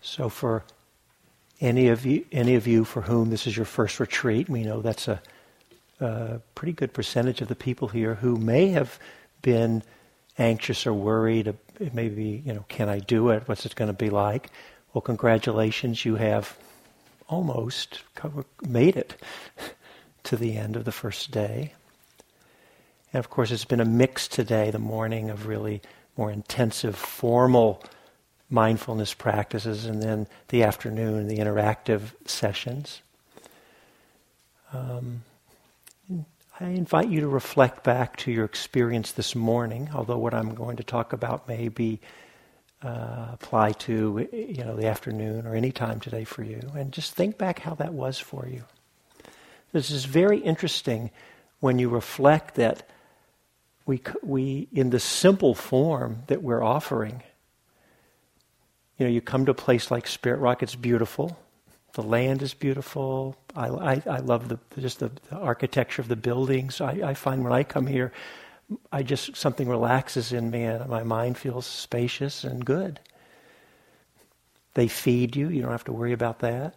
So for any of you, any of you for whom this is your first retreat, we know that's a, a pretty good percentage of the people here who may have been anxious or worried. Maybe you know, can I do it? What's it going to be like? Well, congratulations, you have almost made it to the end of the first day. And of course, it's been a mix today, the morning of really more intensive, formal mindfulness practices, and then the afternoon, the interactive sessions. Um, I invite you to reflect back to your experience this morning, although what I'm going to talk about may be uh, apply to you know the afternoon or any time today for you, and just think back how that was for you. This is very interesting when you reflect that we we in the simple form that we're offering you know, you come to a place like Spirit Rock, it's beautiful. The land is beautiful. I, I, I love the, just the, the, architecture of the buildings. I, I find when I come here, I just, something relaxes in me and my mind feels spacious and good. They feed you. You don't have to worry about that.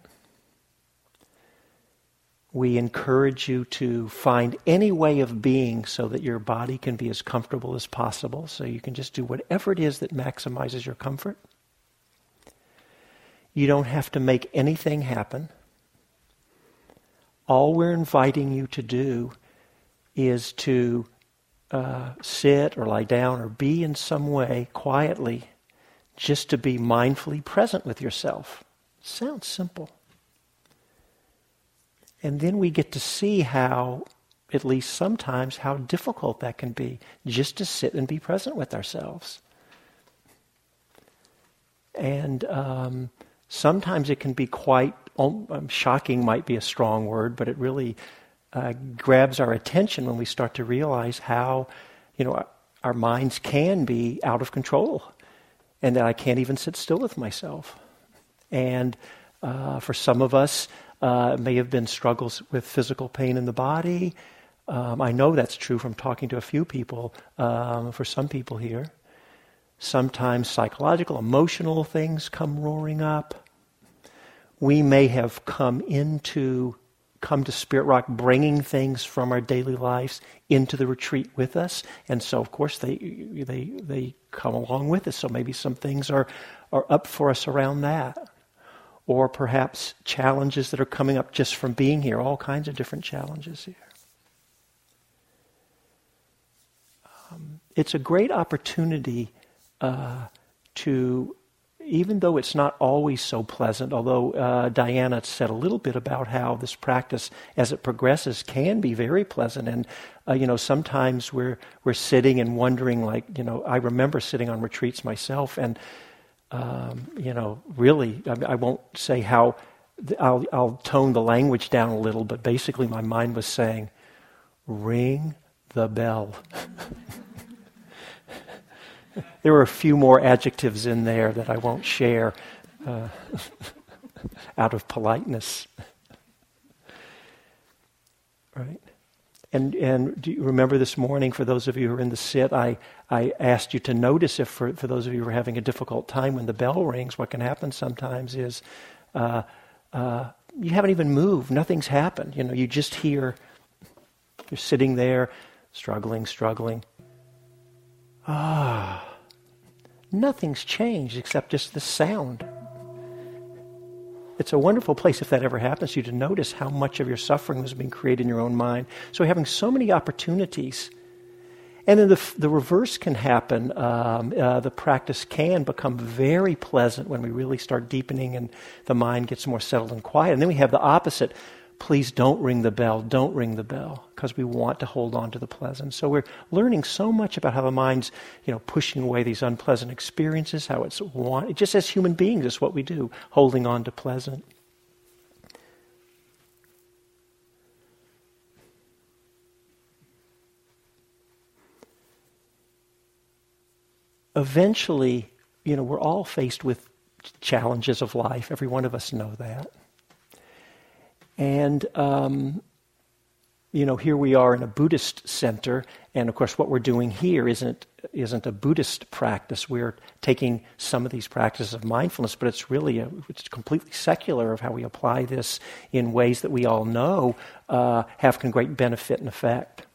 We encourage you to find any way of being so that your body can be as comfortable as possible. So you can just do whatever it is that maximizes your comfort. You don't have to make anything happen. All we're inviting you to do is to uh, sit or lie down or be in some way quietly, just to be mindfully present with yourself. Sounds simple. And then we get to see how, at least sometimes, how difficult that can be just to sit and be present with ourselves. And um, sometimes it can be quite um, shocking, might be a strong word, but it really uh, grabs our attention when we start to realize how, you know, our minds can be out of control and that I can't even sit still with myself. And uh, for some of us, uh, may have been struggles with physical pain in the body. Um, I know that's true from talking to a few people, um, for some people here. Sometimes psychological, emotional things come roaring up we may have come into come to Spirit Rock bringing things from our daily lives into the retreat with us. And so, of course, they, they, they come along with us. So maybe some things are, are up for us around that. Or perhaps challenges that are coming up just from being here, all kinds of different challenges here. Um, it's a great opportunity uh, to even though it's not always so pleasant, although uh, Diana said a little bit about how this practice, as it progresses, can be very pleasant. And, uh, you know, sometimes we're, we're sitting and wondering, like, you know, I remember sitting on retreats myself, and, um, you know, really, I, I won't say how, I'll, I'll tone the language down a little, but basically my mind was saying, ring the bell. there were a few more adjectives in there that I won't share uh, out of politeness. right? And, and do you remember this morning, for those of you who are in the sit, I, I asked you to notice if, for, for those of you who are having a difficult time when the bell rings, what can happen sometimes is uh, uh, you haven't even moved, nothing's happened. You know, you just hear, you're sitting there, struggling, struggling. Ah nothing's changed except just the sound. It's a wonderful place if that ever happens you to notice how much of your suffering was being created in your own mind. So, having so many opportunities. And then the, the reverse can happen. Um, uh, the practice can become very pleasant when we really start deepening and the mind gets more settled and quiet. And then we have the opposite please don't ring the bell, don't ring the bell, because we want to hold on to the pleasant. So we're learning so much about how the mind's, you know, pushing away these unpleasant experiences, how it's want, just as human beings, it's what we do, holding on to pleasant. Eventually, you know, we're all faced with challenges of life. Every one of us know that. And um, you know, here we are in a Buddhist center, and of course, what we're doing here isn't isn't a Buddhist practice. We're taking some of these practices of mindfulness, but it's really a, it's completely secular of how we apply this in ways that we all know uh, have great benefit and effect.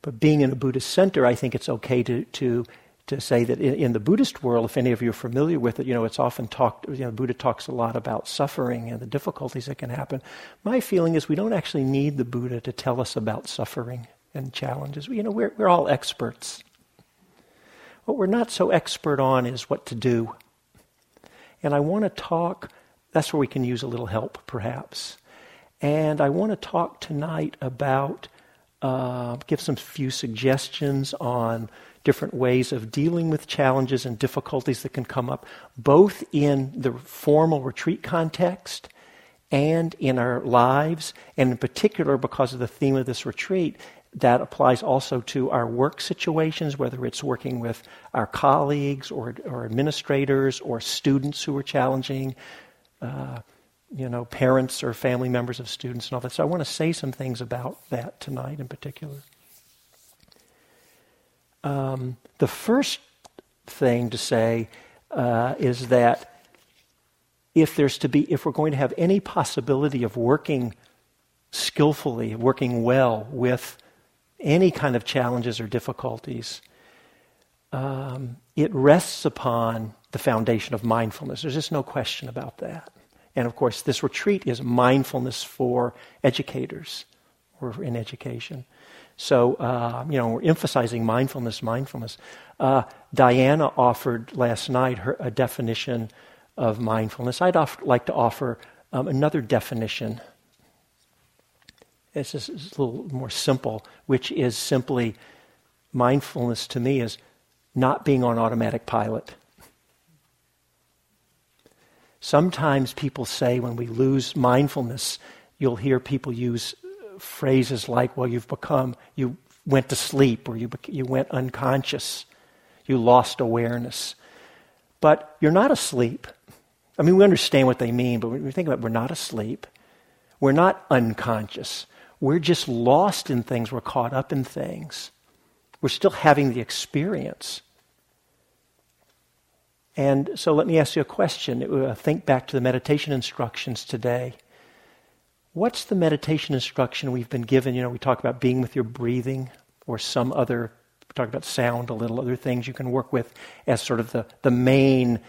But being in a Buddhist center, I think it's okay to, to, to say that in, in, the Buddhist world, if any of you are familiar with it, you know, it's often talked, you know, Buddha talks a lot about suffering and the difficulties that can happen. My feeling is we don't actually need the Buddha to tell us about suffering and challenges. You know, we're, we're all experts. What we're not so expert on is what to do. And I want to talk, that's where we can use a little help, perhaps. And I want to talk tonight about, uh, give some few suggestions on different ways of dealing with challenges and difficulties that can come up, both in the formal retreat context and in our lives, and in particular, because of the theme of this retreat, that applies also to our work situations, whether it's working with our colleagues or, or administrators or students who are challenging, uh, you know, parents or family members of students and all that. So I want to say some things about that tonight in particular. Um, the first thing to say uh, is that if there's to be, if we're going to have any possibility of working skillfully, working well with any kind of challenges or difficulties, um, it rests upon the foundation of mindfulness. There's just no question about that. And of course, this retreat is mindfulness for educators or in education. So, uh, you know, we're emphasizing mindfulness, mindfulness. Uh, Diana offered last night her, a definition of mindfulness. I'd off- like to offer um, another definition it's just it's a little more simple, which is simply mindfulness to me is not being on automatic pilot. Sometimes people say when we lose mindfulness, you'll hear people use phrases like, well, you've become, you went to sleep, or you, you went unconscious, you lost awareness. But you're not asleep. I mean, we understand what they mean, but when we think about it, we're not asleep. We're not unconscious. We're just lost in things. We're caught up in things. We're still having the experience. And so let me ask you a question. Think back to the meditation instructions today. What's the meditation instruction we've been given? You know, we talk about being with your breathing or some other, we talk about sound a little, other things you can work with as sort of the, the main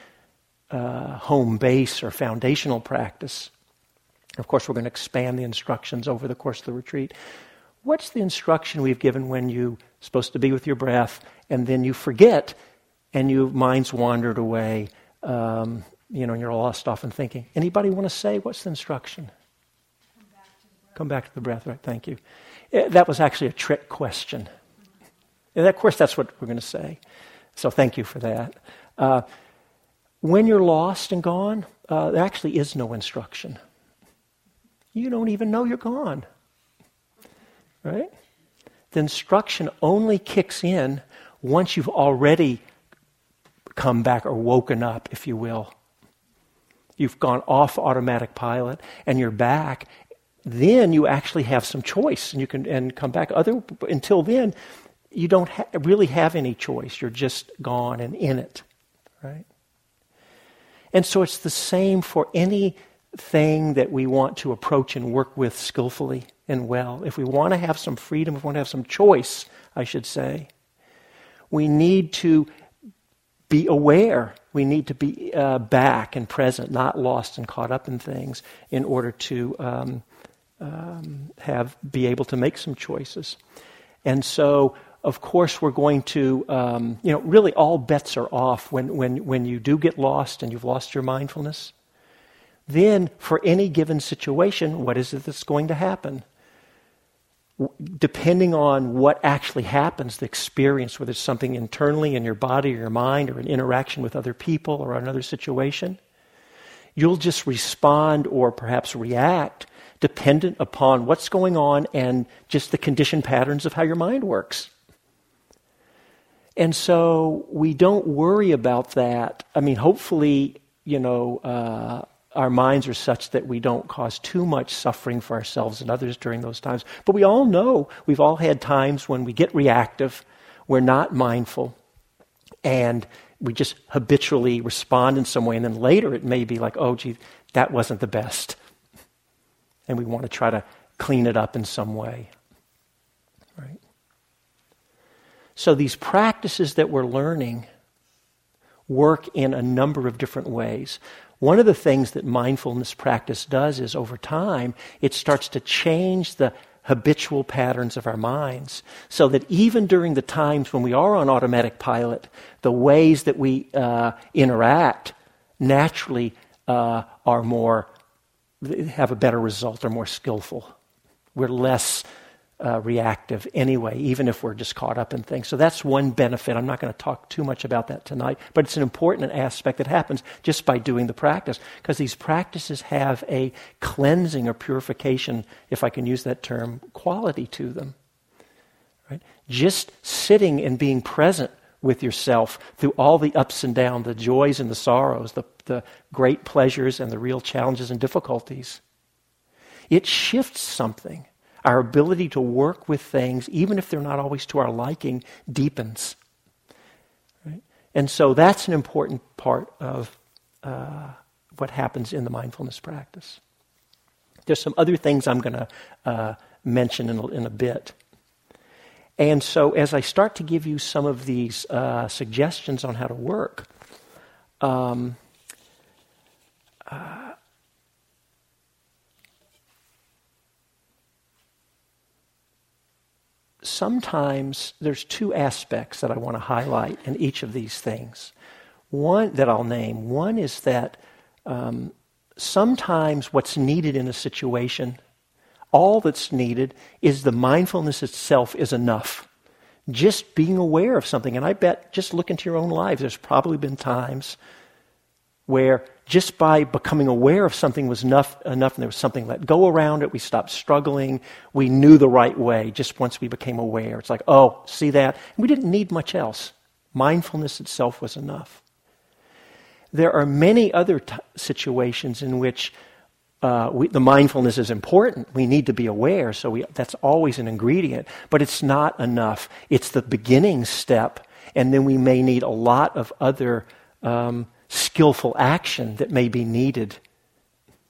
uh, home base or foundational practice. Of course, we're going to expand the instructions over the course of the retreat. What's the instruction we've given when you're supposed to be with your breath and then you forget and your mind's wandered away, um, you know, and you're lost off in thinking? Anybody want to say what's the instruction? Come back to the breath, Come back to the breath right? Thank you. Eh, that was actually a trick question. And of course, that's what we're going to say. So thank you for that. Uh, when you're lost and gone, uh, there actually is no instruction you don't even know you're gone. Right? The instruction only kicks in once you've already come back or woken up, if you will. You've gone off automatic pilot and you're back. Then you actually have some choice and you can and come back. Other until then, you don't ha- really have any choice. You're just gone and in it, right? And so it's the same for any thing that we want to approach and work with skillfully and well, if we want to have some freedom, if we want to have some choice, I should say, we need to be aware. We need to be uh, back and present, not lost and caught up in things, in order to um, um, have be able to make some choices. And so, of course, we're going to, um, you know, really all bets are off when, when, when you do get lost and you've lost your mindfulness then for any given situation, what is it that's going to happen? Depending on what actually happens, the experience, whether it's something internally in your body or your mind or an interaction with other people or another situation, you'll just respond or perhaps react dependent upon what's going on and just the condition patterns of how your mind works. And so we don't worry about that. I mean, hopefully, you know, uh, our minds are such that we don't cause too much suffering for ourselves and others during those times. But we all know, we've all had times when we get reactive, we're not mindful, and we just habitually respond in some way. And then later it may be like, oh, gee, that wasn't the best. And we want to try to clean it up in some way. Right? So these practices that we're learning work in a number of different ways. One of the things that mindfulness practice does is over time, it starts to change the habitual patterns of our minds so that even during the times when we are on automatic pilot, the ways that we uh, interact naturally uh, are more, have a better result, are more skillful. We're less uh, reactive anyway, even if we're just caught up in things. So that's one benefit. I'm not going to talk too much about that tonight, but it's an important aspect that happens just by doing the practice, because these practices have a cleansing or purification, if I can use that term, quality to them. Right? Just sitting and being present with yourself through all the ups and downs, the joys and the sorrows, the, the great pleasures and the real challenges and difficulties. It shifts something our ability to work with things, even if they're not always to our liking, deepens. Right? And so that's an important part of uh, what happens in the mindfulness practice. There's some other things I'm going to uh, mention in a, in a bit. And so, as I start to give you some of these uh, suggestions on how to work, um, uh, sometimes there's two aspects that I want to highlight in each of these things. One that I'll name. One is that um, sometimes what's needed in a situation, all that's needed is the mindfulness itself is enough. Just being aware of something. And I bet, just look into your own lives, there's probably been times where just by becoming aware of something was enough, enough and there was something let go around it, we stopped struggling, we knew the right way just once we became aware. It's like, oh, see that? we didn't need much else. Mindfulness itself was enough. There are many other t- situations in which uh, we, the mindfulness is important. We need to be aware, so we, that's always an ingredient, but it's not enough. It's the beginning step, and then we may need a lot of other um, skillful action that may be needed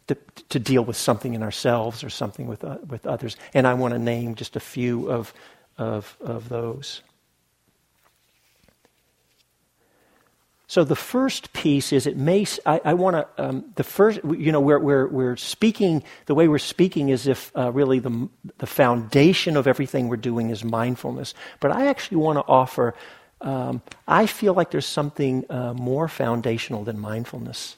to, to deal with something in ourselves or something with, uh, with others. And I want to name just a few of, of, of those. So the first piece is it may, I, I want to, um, the first, you know, we're, we're, we're speaking, the way we're speaking is if uh, really the, the foundation of everything we're doing is mindfulness. But I actually want to offer um, I feel like there's something uh, more foundational than mindfulness.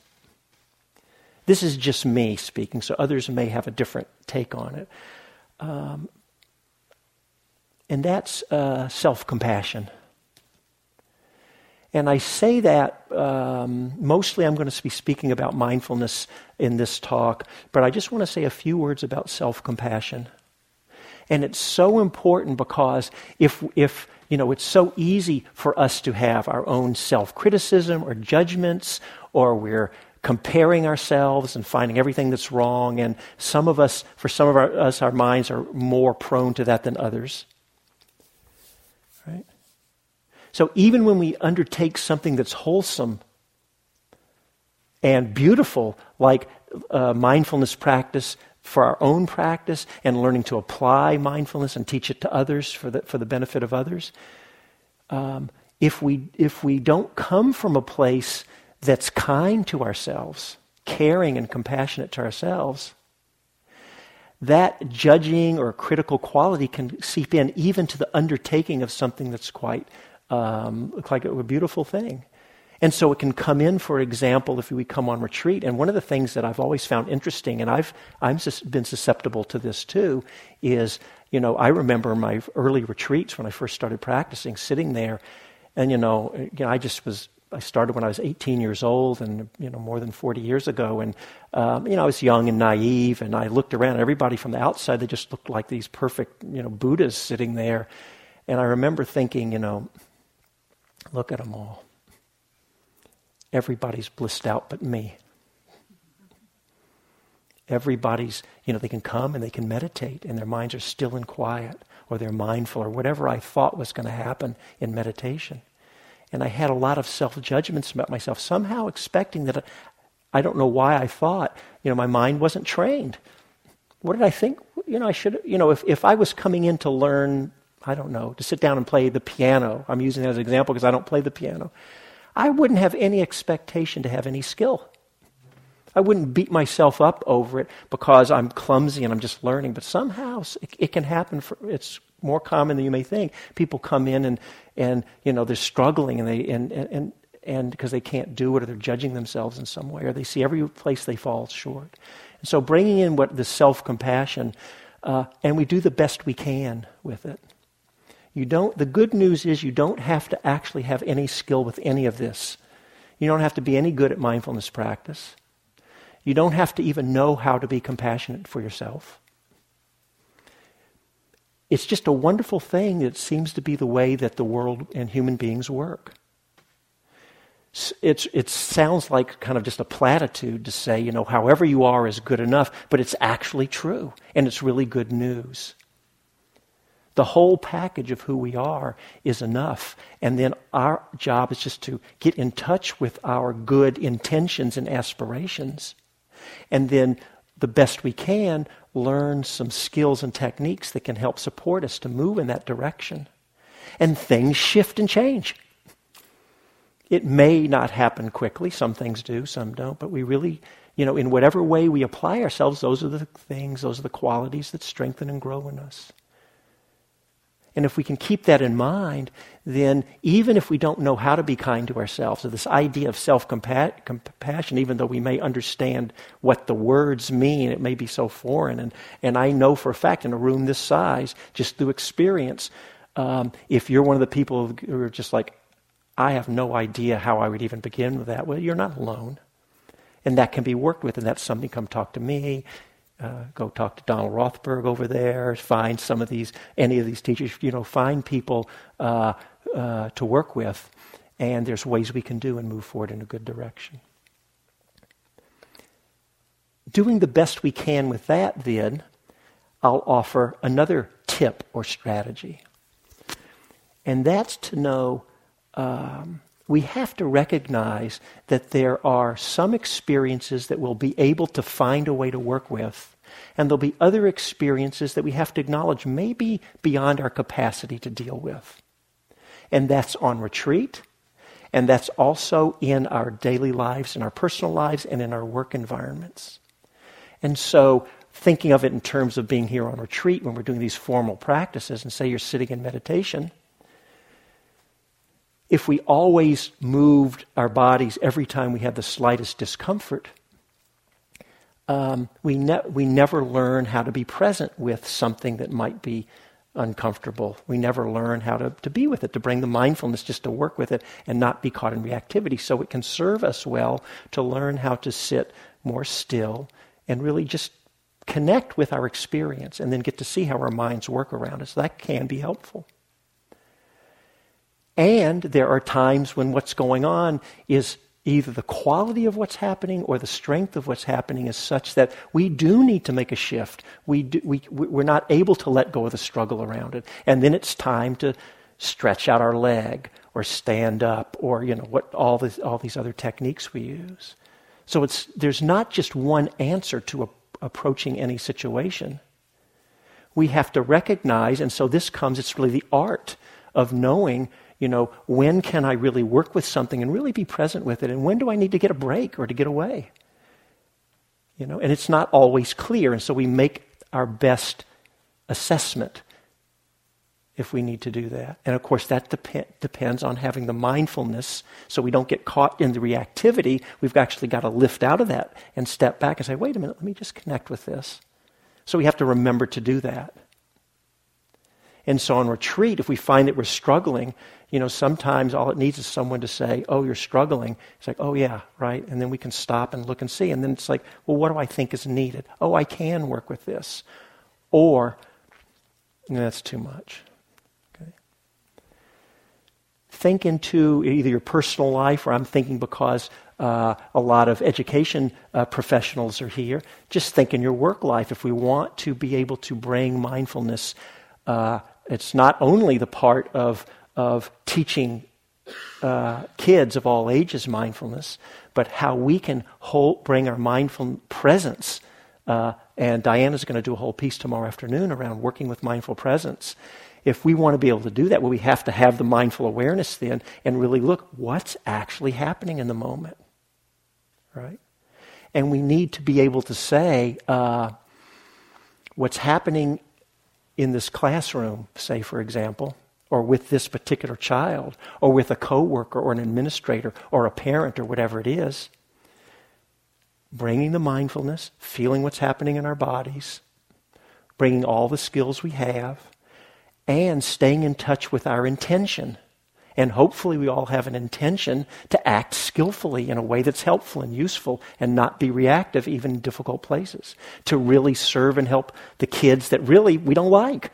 This is just me speaking, so others may have a different take on it. Um, and that's uh, self compassion. And I say that um, mostly I'm going to be speaking about mindfulness in this talk, but I just want to say a few words about self compassion. And it's so important because if, if you know, it's so easy for us to have our own self criticism or judgments, or we're comparing ourselves and finding everything that's wrong. And some of us, for some of our, us, our minds are more prone to that than others. Right? So even when we undertake something that's wholesome and beautiful, like uh, mindfulness practice, for our own practice and learning to apply mindfulness and teach it to others for the, for the benefit of others. Um, if, we, if we don't come from a place that's kind to ourselves, caring and compassionate to ourselves, that judging or critical quality can seep in even to the undertaking of something that's quite um, like a beautiful thing. And so it can come in, for example, if we come on retreat. And one of the things that I've always found interesting, and I've I've been susceptible to this too, is you know I remember my early retreats when I first started practicing, sitting there, and you know, you know I just was I started when I was 18 years old, and you know more than 40 years ago, and um, you know I was young and naive, and I looked around. Everybody from the outside, they just looked like these perfect you know Buddhas sitting there, and I remember thinking, you know, look at them all everybody's blissed out but me. everybody's, you know, they can come and they can meditate and their minds are still and quiet or they're mindful or whatever I thought was going to happen in meditation. And I had a lot of self judgments about myself, somehow expecting that I don't know why I thought, you know, my mind wasn't trained. What did I think? You know, I should, you know, if, if I was coming in to learn, I don't know, to sit down and play the piano, I'm using that as an example because I don't play the piano, I wouldn't have any expectation to have any skill. I wouldn't beat myself up over it because I'm clumsy and I'm just learning. But somehow it, it can happen. For, it's more common than you may think. People come in and, and you know they're struggling and they and and and because they can't do it or they're judging themselves in some way or they see every place they fall short. And so bringing in what the self compassion, uh, and we do the best we can with it. You don't. The good news is you don't have to actually have any skill with any of this. You don't have to be any good at mindfulness practice. You don't have to even know how to be compassionate for yourself. It's just a wonderful thing that seems to be the way that the world and human beings work. It's, it sounds like kind of just a platitude to say, you know, however you are is good enough, but it's actually true, and it's really good news. The whole package of who we are is enough. And then our job is just to get in touch with our good intentions and aspirations and then the best we can learn some skills and techniques that can help support us to move in that direction. And things shift and change. It may not happen quickly. Some things do, some don't. But we really, you know, in whatever way we apply ourselves, those are the things, those are the qualities that strengthen and grow in us. And if we can keep that in mind, then even if we don't know how to be kind to ourselves, so this idea of self compassion, even though we may understand what the words mean, it may be so foreign. And, and I know for a fact in a room this size, just through experience, um, if you're one of the people who are just like, I have no idea how I would even begin with that, well, you're not alone. And that can be worked with, and that's something come talk to me uh, go talk to Donald Rothberg over there. Find some of these, any of these teachers. You know, find people uh, uh, to work with, and there's ways we can do and move forward in a good direction. Doing the best we can with that, then, I'll offer another tip or strategy, and that's to know. Um, we have to recognize that there are some experiences that we'll be able to find a way to work with, and there'll be other experiences that we have to acknowledge maybe beyond our capacity to deal with. And that's on retreat, and that's also in our daily lives, in our personal lives, and in our work environments. And so, thinking of it in terms of being here on retreat when we're doing these formal practices, and say you're sitting in meditation if we always moved our bodies every time we had the slightest discomfort, um, we, ne- we never learn how to be present with something that might be uncomfortable. We never learn how to, to be with it, to bring the mindfulness just to work with it and not be caught in reactivity. So it can serve us well to learn how to sit more still and really just connect with our experience and then get to see how our minds work around us. That can be helpful. And there are times when what's going on is either the quality of what's happening or the strength of what's happening is such that we do need to make a shift. We, do, we, we're not able to let go of the struggle around it. And then it's time to stretch out our leg or stand up or, you know, what, all, this, all these other techniques we use. So it's, there's not just one answer to a, approaching any situation. We have to recognize, and so this comes, it's really the art of knowing you know, when can I really work with something and really be present with it? And when do I need to get a break or to get away? You know, and it's not always clear. And so we make our best assessment if we need to do that. And of course, that dep- depends on having the mindfulness so we don't get caught in the reactivity. We've actually got to lift out of that and step back and say, wait a minute, let me just connect with this. So we have to remember to do that. And so on retreat, if we find that we're struggling, you know, sometimes all it needs is someone to say, Oh, you're struggling. It's like, Oh, yeah, right. And then we can stop and look and see. And then it's like, Well, what do I think is needed? Oh, I can work with this. Or, that's too much. Okay. think into either your personal life or I'm thinking because uh, a lot of education uh, professionals are here. Just think in your work life. If we want to be able to bring mindfulness, uh, it's not only the part of, of teaching uh, kids of all ages mindfulness, but how we can hold, bring our mindful presence. Uh, and Diana's going to do a whole piece tomorrow afternoon around working with mindful presence if we want to be able to do that, well, we have to have the mindful awareness then and really look what's actually happening in the moment. Right? And we need to be able to say uh, what's happening in this classroom, say, for example, or with this particular child, or with a coworker, or an administrator, or a parent, or whatever it is. Bringing the mindfulness, feeling what's happening in our bodies, bringing all the skills we have, and staying in touch with our intention. And hopefully, we all have an intention to act skillfully in a way that's helpful and useful and not be reactive, even in difficult places. To really serve and help the kids that really we don't like.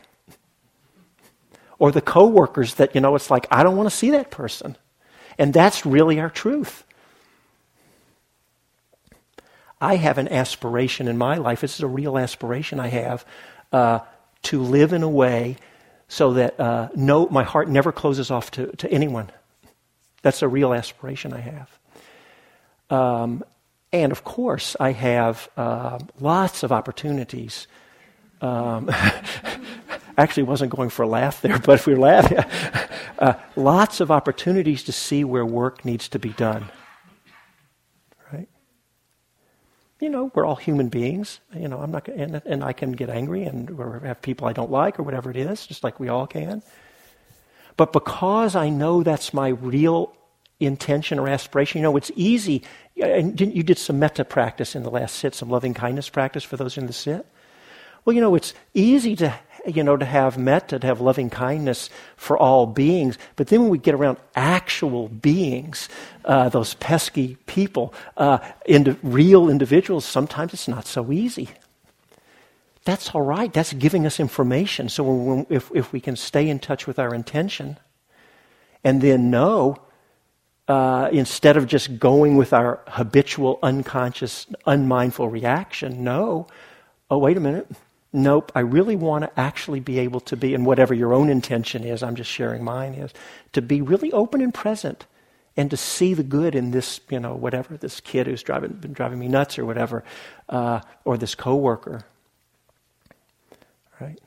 Or the coworkers that, you know, it's like, I don't want to see that person. And that's really our truth. I have an aspiration in my life, this is a real aspiration I have, uh, to live in a way so that uh, no, my heart never closes off to, to anyone. That's a real aspiration I have. Um, and of course, I have uh, lots of opportunities. Um, actually, wasn't going for a laugh there, but if we are laughing, uh, lots of opportunities to see where work needs to be done you know, we're all human beings. You know, I'm not, and, and I can get angry and have people I don't like or whatever it is, just like we all can. But because I know that's my real intention or aspiration, you know, it's easy. And you did some metta practice in the last sit, some loving kindness practice for those in the sit. Well, you know, it's easy to you know, to have metta, to have loving kindness for all beings. But then when we get around actual beings, uh, those pesky people, uh, into real individuals, sometimes it's not so easy. That's all right. That's giving us information. So when, if, if we can stay in touch with our intention and then know, uh, instead of just going with our habitual, unconscious, unmindful reaction, know, oh, wait a minute Nope, I really want to actually be able to be, and whatever your own intention is, I'm just sharing mine is, to be really open and present and to see the good in this, you know, whatever, this kid who's driving, been driving me nuts or whatever, uh, or this coworker. Right?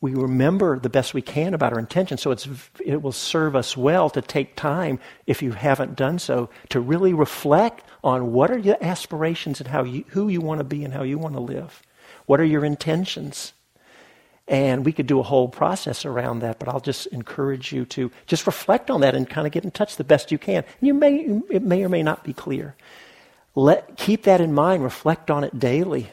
We remember the best we can about our intention, so it's, it will serve us well to take time, if you haven't done so, to really reflect on what are your aspirations and how you, who you want to be and how you want to live. What are your intentions? And we could do a whole process around that, but I'll just encourage you to just reflect on that and kind of get in touch the best you can. You may, it may or may not be clear. Let, keep that in mind, reflect on it daily.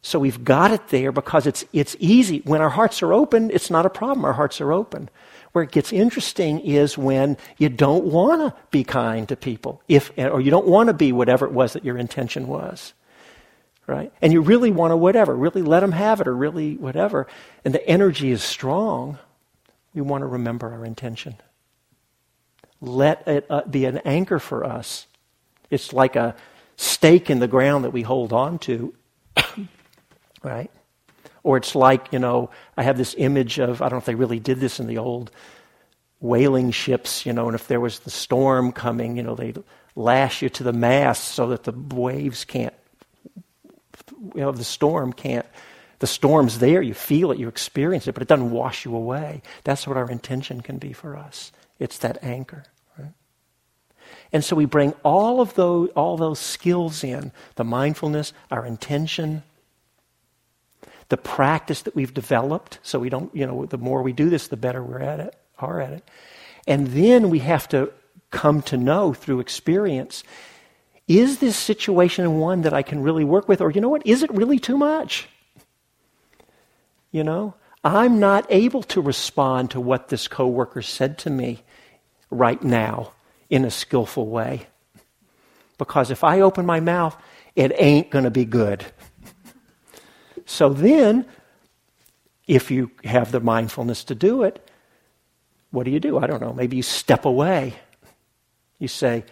So we've got it there because it's, it's easy. When our hearts are open, it's not a problem. Our hearts are open. Where it gets interesting is when you don't want to be kind to people, if, or you don't want to be whatever it was that your intention was right? And you really want to whatever, really let them have it or really whatever, and the energy is strong, we want to remember our intention. Let it uh, be an anchor for us. It's like a stake in the ground that we hold on to, right? Or it's like, you know, I have this image of, I don't know if they really did this in the old whaling ships, you know, and if there was the storm coming, you know, they lash you to the mast so that the waves can't you know, the storm can't, the storm's there, you feel it, you experience it, but it doesn't wash you away. That's what our intention can be for us. It's that anchor. And so we bring all of those, all those skills in the mindfulness, our intention, the practice that we've developed. So we don't, you know, the more we do this, the better we're at it, are at it. And then we have to come to know through experience is this situation one that I can really work with? Or, you know what, is it really too much? You know, I'm not able to respond to what this coworker said to me right now in a skillful way. Because if I open my mouth, it ain't going to be good. So then, if you have the mindfulness to do it, what do you do? I don't know. Maybe you step away. You say,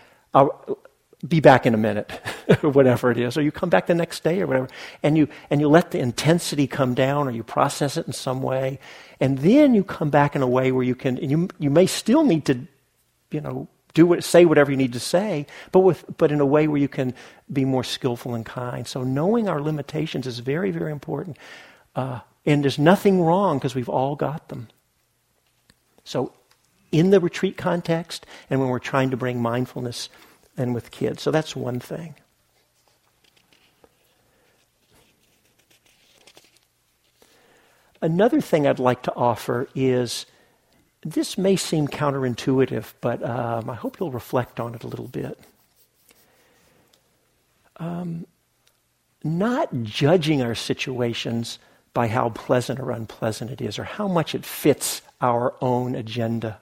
be back in a minute, or whatever it is. Or you come back the next day or whatever. And you, and you let the intensity come down or you process it in some way. And then you come back in a way where you can, and you, you may still need to, you know, do what, say whatever you need to say, but with, but in a way where you can be more skillful and kind. So knowing our limitations is very, very important. Uh, and there's nothing wrong because we've all got them. So, in the retreat context, and when we're trying to bring mindfulness and with kids. So, that's one thing. Another thing I'd like to offer is this may seem counterintuitive, but um, I hope you'll reflect on it a little bit. Um, not judging our situations by how pleasant or unpleasant it is or how much it fits our own agenda.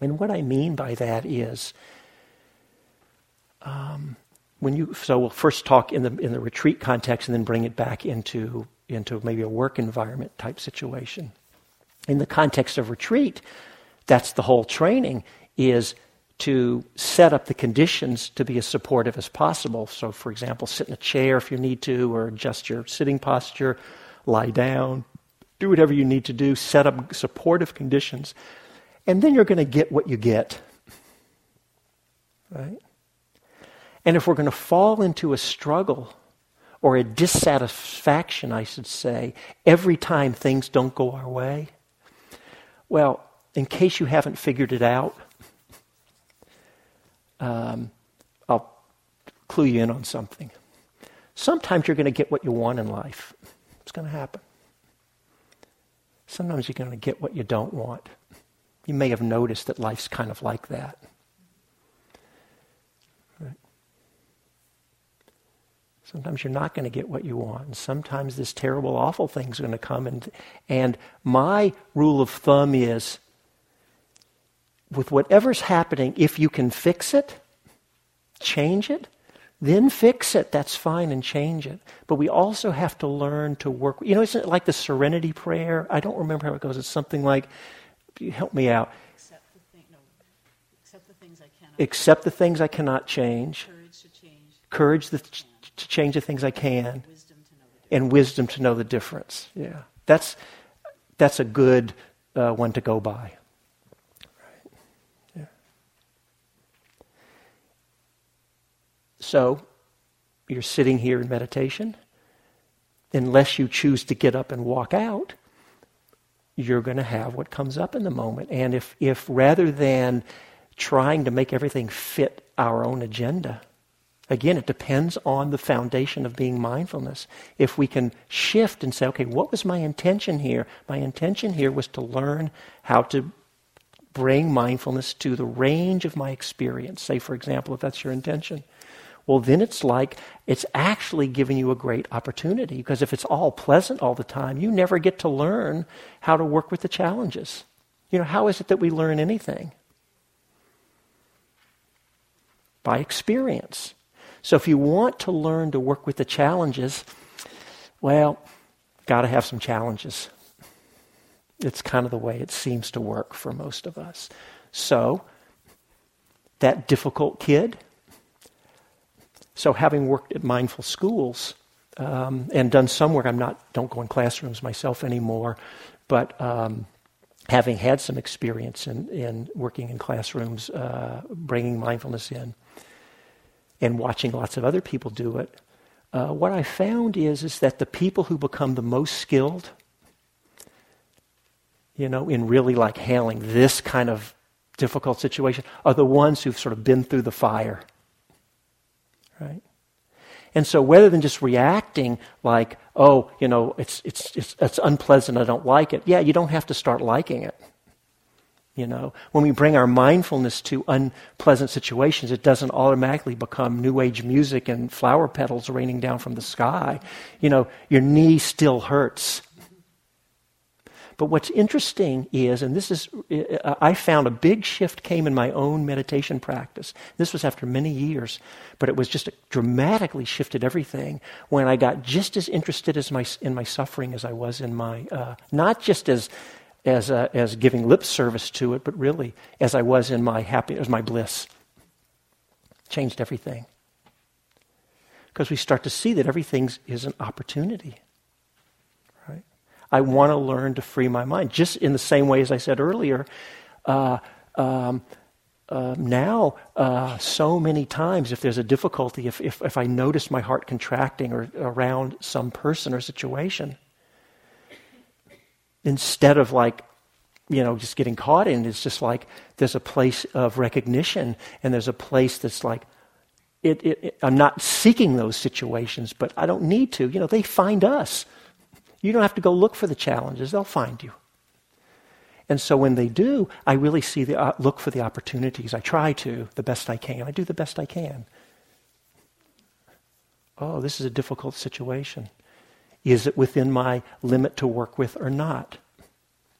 And what I mean by that is, um, when you so we'll first talk in the in the retreat context and then bring it back into into maybe a work environment type situation. In the context of retreat, that's the whole training is to set up the conditions to be as supportive as possible. So, for example, sit in a chair if you need to, or adjust your sitting posture, lie down, do whatever you need to do, set up supportive conditions, and then you're going to get what you get. Right? And if we're going to fall into a struggle or a dissatisfaction, I should say, every time things don't go our way, well, in case you haven't figured it out, um, I'll clue you in on something. Sometimes you're going to get what you want in life. It's going to happen. Sometimes you're going to get what you don't want. You may have noticed that life's kind of like that. Sometimes you're not going to get what you want. And sometimes this terrible, awful thing's going to come. And, and my rule of thumb is with whatever's happening, if you can fix it, change it, then fix it. That's fine and change it. But we also have to learn to work. You know, isn't it like the serenity prayer? I don't remember how it goes. It's something like, help me out. Accept the, thing, no, accept the things I cannot. Accept the things I cannot change. Courage to change. Courage the, to change the things I can. And wisdom to know the difference. Yeah, that's that's a good uh, one to go by. So, you're sitting here in meditation. Unless you choose to get up and walk out, you're going to have what comes up in the moment. And if, if rather than trying to make everything fit our own agenda, again, it depends on the foundation of being mindfulness. If we can shift and say, okay, what was my intention here? My intention here was to learn how to bring mindfulness to the range of my experience. Say, for example, if that's your intention well, then it's like it's actually giving you a great opportunity because if it's all pleasant all the time, you never get to learn how to work with the challenges. You know, how is it that we learn anything? By experience. So if you want to learn to work with the challenges, well, got to have some challenges. It's kind of the way it seems to work for most of us. So, that difficult kid, so, having worked at mindful schools um, and done some work, I'm not don't go in classrooms myself anymore, but um, having had some experience in, in working in classrooms, uh, bringing mindfulness in, and watching lots of other people do it, uh, what I found is is that the people who become the most skilled, you know, in really like handling this kind of difficult situation, are the ones who've sort of been through the fire right? And so rather than just reacting like, oh, you know, it's, it's, it's, it's unpleasant, I don't like it, yeah, you don't have to start liking it. You know, when we bring our mindfulness to unpleasant situations, it doesn't automatically become new age music and flower petals raining down from the sky. You know, your knee still hurts. But what's interesting is, and this is, I found a big shift came in my own meditation practice. This was after many years, but it was just dramatically shifted everything when I got just as interested as my, in my suffering as I was in my, uh, not just as as, a, as giving lip service to it, but really as I was in my happiness, my bliss. Changed everything. Because we start to see that everything is an opportunity. Right? I want to learn to free my mind. Just in the same way as I said earlier, uh, um, uh, now, uh, so many times, if there's a difficulty, if, if, if I notice my heart contracting or around some person or situation, instead of like, you know, just getting caught in, it's just like there's a place of recognition and there's a place that's like, it, it, it, I'm not seeking those situations, but I don't need to. You know, they find us. You don't have to go look for the challenges, they'll find you. And so when they do, I really see the, uh, look for the opportunities. I try to the best I can. I do the best I can. Oh, this is a difficult situation. Is it within my limit to work with or not?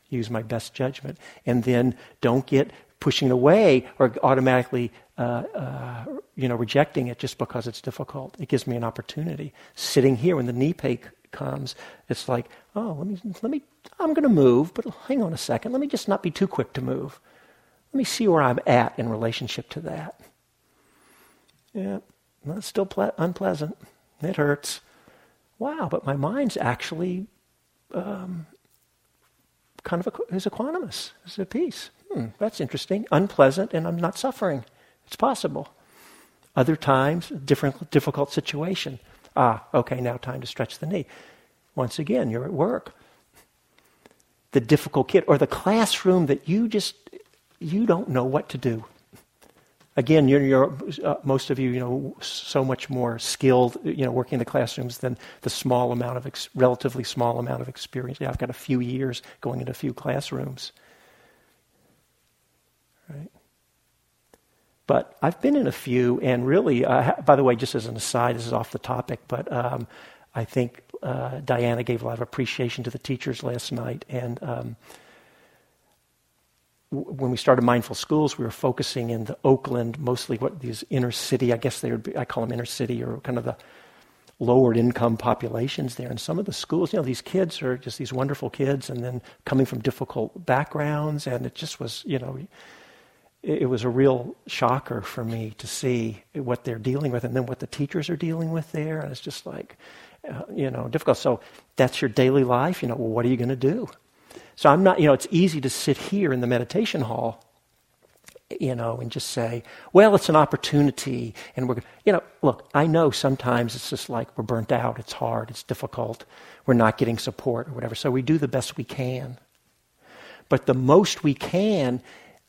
Use my best judgment. And then don't get pushing away or automatically uh, uh, you know, rejecting it just because it's difficult. It gives me an opportunity. Sitting here when the knee pain comes, it's like, oh, let me, let me, I'm going to move, but hang on a second. Let me just not be too quick to move. Let me see where I'm at in relationship to that. Yeah, that's still ple- unpleasant. It hurts wow, but my mind's actually um, kind of a, is equanimous, is at peace. Hmm, that's interesting. Unpleasant, and I'm not suffering. It's possible. Other times, different, difficult situation. Ah, okay, now time to stretch the knee. Once again, you're at work. The difficult kid, or the classroom that you just you don't know what to do. Again, you're, you're uh, most of you, you know, so much more skilled, you know, working in the classrooms than the small amount of, ex- relatively small amount of experience. Yeah, I've got a few years going into a few classrooms. Right? But I've been in a few, and really, uh, by the way, just as an aside, this is off the topic, but um, I think uh, Diana gave a lot of appreciation to the teachers last night, and um, when we started Mindful Schools, we were focusing in the Oakland, mostly what these inner city, I guess they would be, I call them inner city or kind of the lower income populations there. And some of the schools, you know, these kids are just these wonderful kids and then coming from difficult backgrounds. And it just was, you know, it, it was a real shocker for me to see what they're dealing with and then what the teachers are dealing with there. And it's just like, uh, you know, difficult. So that's your daily life. You know, well, what are you going to do? So I'm not, you know, it's easy to sit here in the meditation hall, you know, and just say, well, it's an opportunity. And we're, you know, look, I know sometimes it's just like we're burnt out, it's hard, it's difficult, we're not getting support or whatever. So we do the best we can. But the most we can,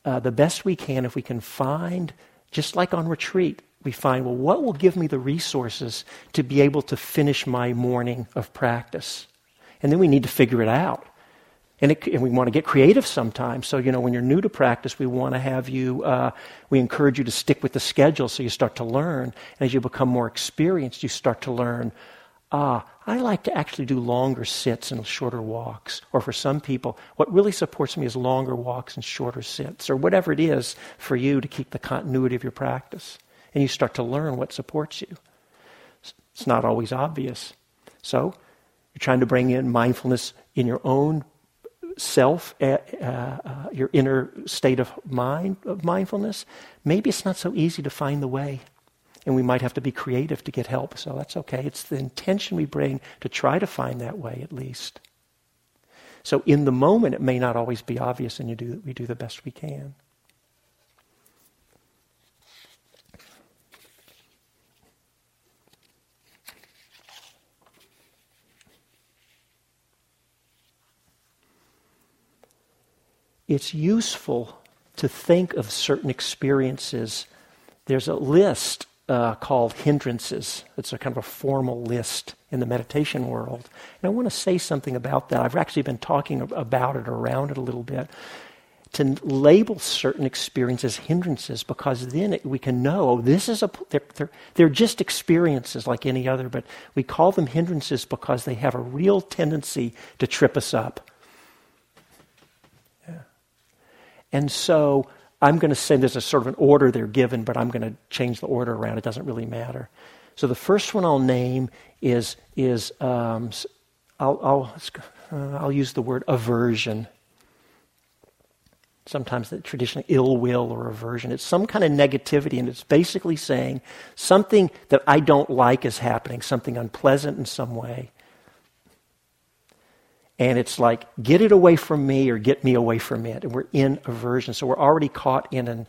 uh, the best we can, if we can find, just like on retreat, we find, well, what will give me the resources to be able to finish my morning of practice? And then we need to figure it out. And, it, and, we want to get creative sometimes. So, you know, when you're new to practice, we want to have you, uh, we encourage you to stick with the schedule so you start to learn. And as you become more experienced, you start to learn, ah, I like to actually do longer sits and shorter walks. Or for some people, what really supports me is longer walks and shorter sits, or whatever it is for you to keep the continuity of your practice. And you start to learn what supports you. It's not always obvious. So, you're trying to bring in mindfulness in your own self, uh, uh, your inner state of mind, of mindfulness, maybe it's not so easy to find the way. And we might have to be creative to get help. So that's okay. It's the intention we bring to try to find that way at least. So in the moment, it may not always be obvious, and you do, we do the best we can. It's useful to think of certain experiences. There's a list uh, called hindrances. It's a kind of a formal list in the meditation world. And I want to say something about that. I've actually been talking about it, around it a little bit. To label certain experiences hindrances because then it, we can know this is a they're, they're, they're just experiences like any other, but we call them hindrances because they have a real tendency to trip us up And so I'm going to say there's a sort of an order they're given, but I'm going to change the order around. It doesn't really matter. So the first one I'll name is, is um, I'll, I'll, uh, I'll use the word aversion. sometimes the traditional ill will or aversion. It's some kind of negativity, and it's basically saying something that I don't like is happening, something unpleasant in some way. And it's like, get it away from me or get me away from it. And we're in aversion. So we're already caught in, an,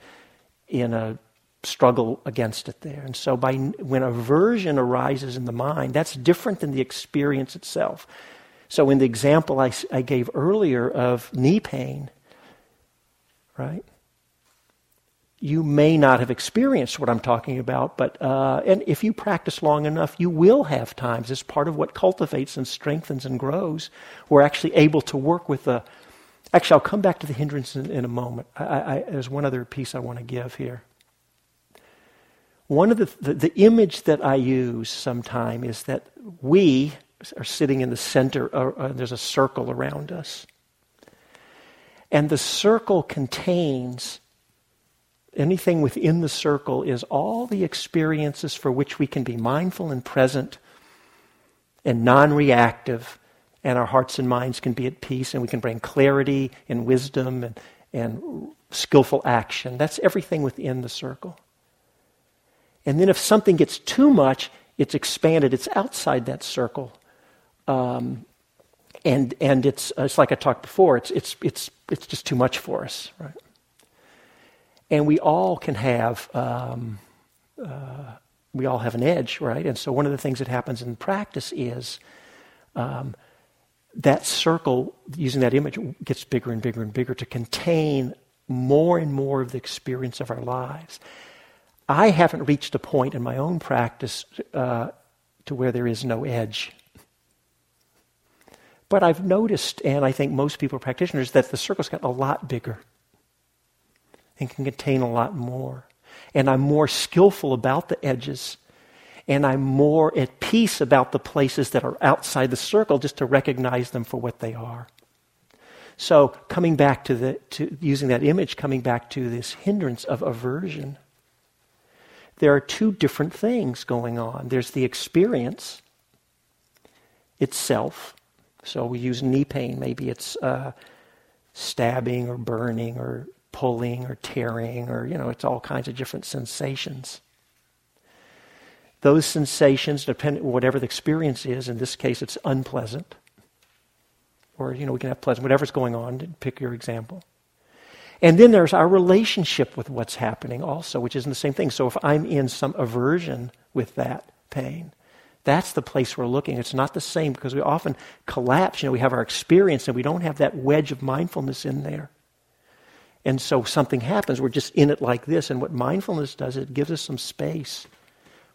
in a struggle against it there. And so by, when aversion arises in the mind, that's different than the experience itself. So in the example I, I gave earlier of knee pain, right? You may not have experienced what I'm talking about, but uh, and if you practice long enough, you will have times. It's part of what cultivates and strengthens and grows. We're actually able to work with the. Actually, I'll come back to the hindrance in, in a moment. I, I, there's one other piece I want to give here. One of the, the, the image that I use sometime is that we are sitting in the center. Uh, there's a circle around us. And the circle contains anything within the circle is all the experiences for which we can be mindful and present and non reactive, and our hearts and minds can be at peace, and we can bring clarity and wisdom and, and skillful action. That's everything within the circle. And then if something gets too much, it's expanded, it's outside that circle. Um, and and it's it's like I talked before. It's it's it's it's just too much for us, right? And we all can have um, uh, we all have an edge, right? And so one of the things that happens in practice is um, that circle, using that image, gets bigger and bigger and bigger to contain more and more of the experience of our lives. I haven't reached a point in my own practice uh, to where there is no edge. But I've noticed, and I think most people practitioners, that the circle's got a lot bigger and can contain a lot more. And I'm more skillful about the edges. And I'm more at peace about the places that are outside the circle just to recognize them for what they are. So, coming back to, the, to using that image, coming back to this hindrance of aversion, there are two different things going on. There's the experience itself, so we use knee pain. Maybe it's uh, stabbing or burning or pulling or tearing or, you know, it's all kinds of different sensations. Those sensations, depending whatever the experience is, in this case it's unpleasant. Or, you know, we can have pleasant, whatever's going on, pick your example. And then there's our relationship with what's happening also, which isn't the same thing. So if I'm in some aversion with that pain, that's the place we're looking. It's not the same because we often collapse. You know, we have our experience and we don't have that wedge of mindfulness in there. And so something happens. We're just in it like this. And what mindfulness does, it gives us some space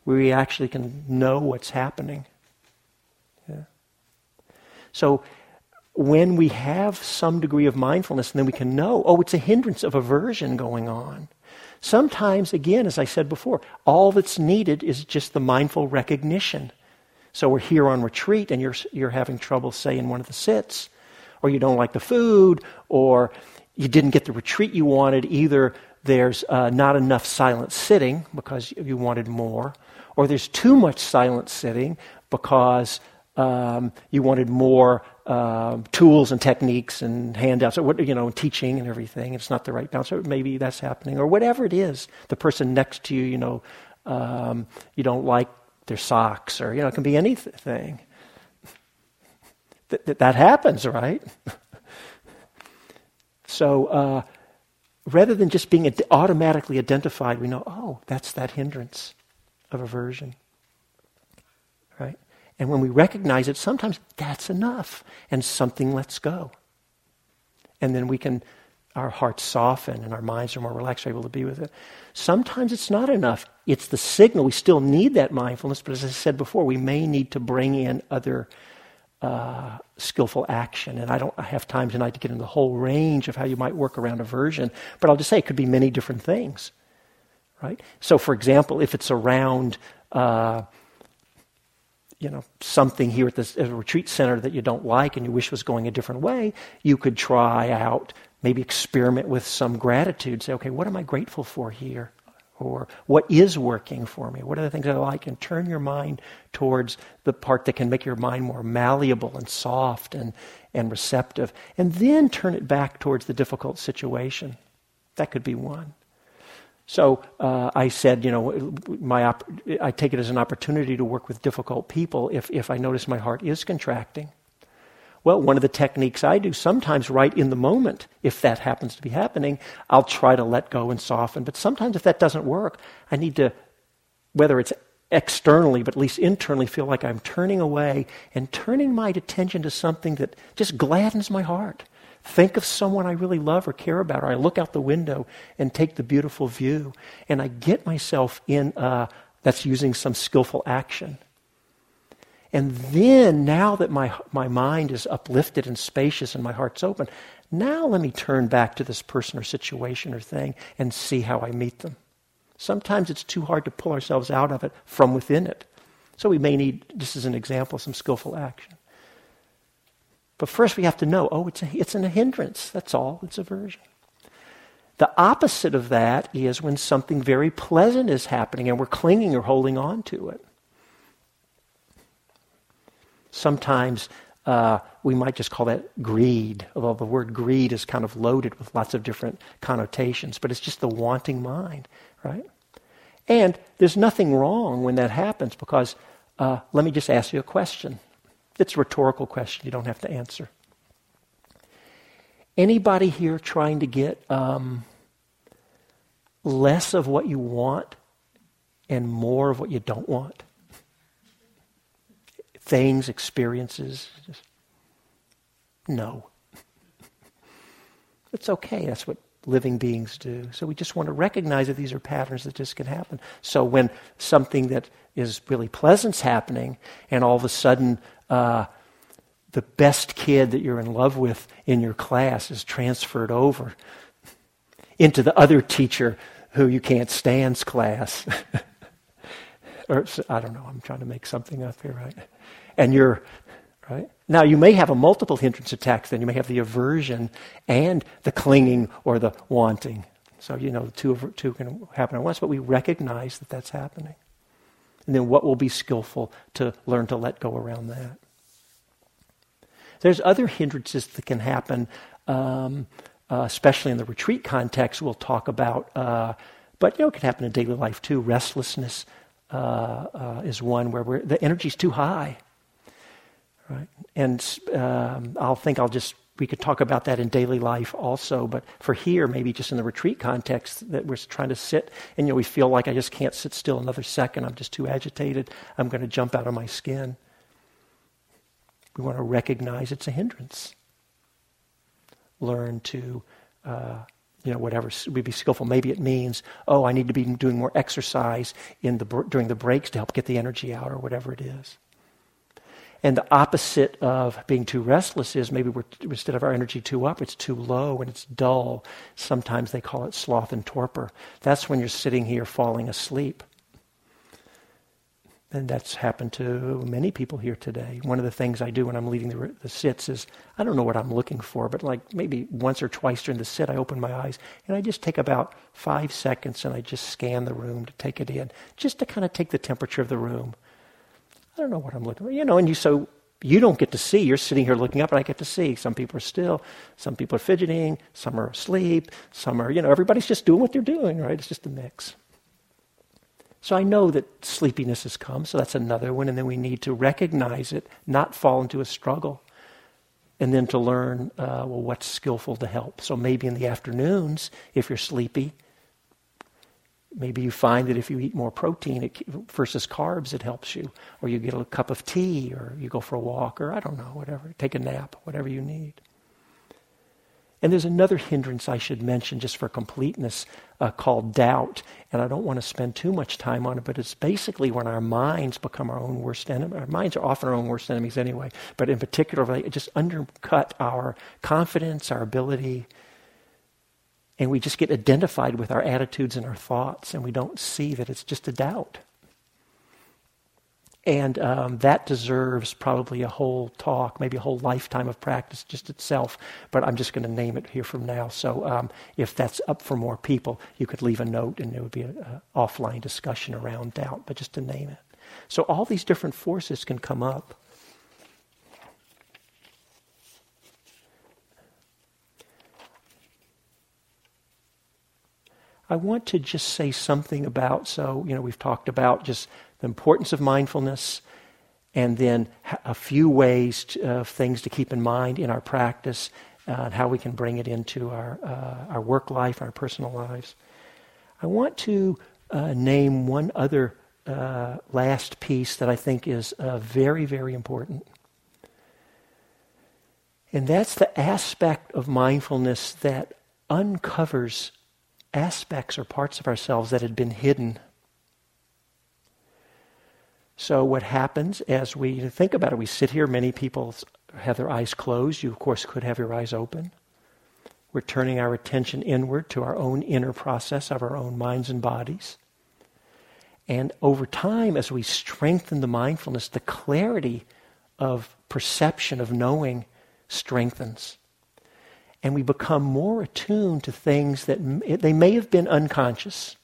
where we actually can know what's happening. Yeah. So when we have some degree of mindfulness, then we can know, oh, it's a hindrance of aversion going on. Sometimes, again, as I said before, all that's needed is just the mindful recognition so we're here on retreat and you're, you're having trouble, say, in one of the sits, or you don't like the food, or you didn't get the retreat you wanted. Either there's uh, not enough silent sitting because you wanted more, or there's too much silent sitting because um, you wanted more uh, tools and techniques and handouts, or what, you know, teaching and everything. It's not the right balance. Or maybe that's happening, or whatever it is. The person next to you, you know, um, you don't like their socks, or, you know, it can be anything. That, that, that happens, right? so uh, rather than just being automatically identified, we know, oh, that's that hindrance of aversion. Right? And when we recognize it, sometimes that's enough, and something lets go. And then we can our hearts soften and our minds are more relaxed, able to be with it. Sometimes it's not enough. It's the signal. We still need that mindfulness, but as I said before, we may need to bring in other uh, skillful action. And I don't have time tonight to get into the whole range of how you might work around aversion, but I'll just say it could be many different things. Right? So, for example, if it's around uh, you know, something here at this at retreat center that you don't like and you wish was going a different way, you could try out maybe experiment with some gratitude. Say, okay, what am I grateful for here? Or what is working for me? What are the things that I like? And turn your mind towards the part that can make your mind more malleable and soft and, and receptive. And then turn it back towards the difficult situation. That could be one. So uh, I said, you know, my op- I take it as an opportunity to work with difficult people if, if I notice my heart is contracting. Well, one of the techniques I do, sometimes right in the moment, if that happens to be happening, I'll try to let go and soften. But sometimes if that doesn't work, I need to, whether it's externally, but at least internally, feel like I'm turning away and turning my attention to something that just gladdens my heart. Think of someone I really love or care about, or I look out the window and take the beautiful view, and I get myself in, uh, that's using some skillful action. And then, now that my, my mind is uplifted and spacious and my heart's open, now let me turn back to this person or situation or thing and see how I meet them. Sometimes it's too hard to pull ourselves out of it from within it. So we may need, just as an example, some skillful action. But first we have to know, oh, it's, a, it's a hindrance. That's all. It's aversion. The opposite of that is when something very pleasant is happening and we're clinging or holding on to it. Sometimes uh, we might just call that greed, although the word greed is kind of loaded with lots of different connotations, but it's just the wanting mind, right? And there's nothing wrong when that happens because uh, let me just ask you a question. It's a rhetorical question, you don't have to answer. Anybody here trying to get um, less of what you want and more of what you don't want? Things, experiences. Just, no. it's okay. That's what living beings do. So we just want to recognize that these are patterns that just can happen. So when something that is really pleasant's happening, and all of a sudden uh, the best kid that you're in love with in your class is transferred over into the other teacher who you can't stand's class. or I don't know. I'm trying to make something up here, right? and you're right now you may have a multiple hindrance attack, then you may have the aversion and the clinging or the wanting so you know two two can happen at once but we recognize that that's happening and then what will be skillful to learn to let go around that there's other hindrances that can happen um, uh, especially in the retreat context we'll talk about uh, but you know it can happen in daily life too restlessness uh, uh is one where the energy's too high Right? And um, I'll think I'll just, we could talk about that in daily life also, but for here, maybe just in the retreat context, that we're trying to sit and, you know, we feel like I just can't sit still another second. I'm just too agitated. I'm going to jump out of my skin. We want to recognize it's a hindrance. Learn to, uh, you know, whatever we be skillful. Maybe it means, oh, I need to be doing more exercise in the during the breaks to help get the energy out, or whatever it is. And the opposite of being too restless is maybe instead of our energy too up, it's too low and it's dull. Sometimes they call it sloth and torpor. That's when you're sitting here falling asleep. And that's happened to many people here today. One of the things I do when I'm leading the, the sits is I don't know what I'm looking for, but like maybe once or twice during the sit, I open my eyes and I just take about five seconds and I just scan the room to take it in, just to kind of take the temperature of the room. I don't know what I'm looking for. You know, and you so you don't get to see. You're sitting here looking up, and I get to see. Some people are still, some people are fidgeting, some are asleep, some are, you know, everybody's just doing what they're doing, right? It's just a mix. So I know that sleepiness has come, so that's another one, and then we need to recognize it, not fall into a struggle, and then to learn, uh, well, what's skillful to help. So maybe in the afternoons, if you're sleepy, Maybe you find that if you eat more protein it, versus carbs, it helps you. Or you get a cup of tea, or you go for a walk, or I don't know, whatever. Take a nap, whatever you need. And there's another hindrance I should mention just for completeness uh, called doubt. And I don't want to spend too much time on it, but it's basically when our minds become our own worst enemy. Our minds are often our own worst enemies anyway, but in particular, they just undercut our confidence, our ability and we just get identified with our attitudes and our thoughts, and we don't see that it's just a doubt. And um, that deserves probably a whole talk, maybe a whole lifetime of practice just itself. But I'm just going to name it here from now. So um, if that's up for more people, you could leave a note and there would be an offline discussion around doubt, but just to name it. So all these different forces can come up. I want to just say something about, so, you know, we've talked about just the importance of mindfulness and then a few ways of uh, things to keep in mind in our practice uh, and how we can bring it into our, uh, our work life, our personal lives. I want to uh, name one other uh, last piece that I think is uh, very, very important. And that's the aspect of mindfulness that uncovers aspects or parts of ourselves that had been hidden. So, what happens as we think about it, we sit here, many people have their eyes closed. You, of course, could have your eyes open. We're turning our attention inward to our own inner process of our own minds and bodies. And over time, as we strengthen the mindfulness, the clarity of perception, of knowing, strengthens and we become more attuned to things that they may have been unconscious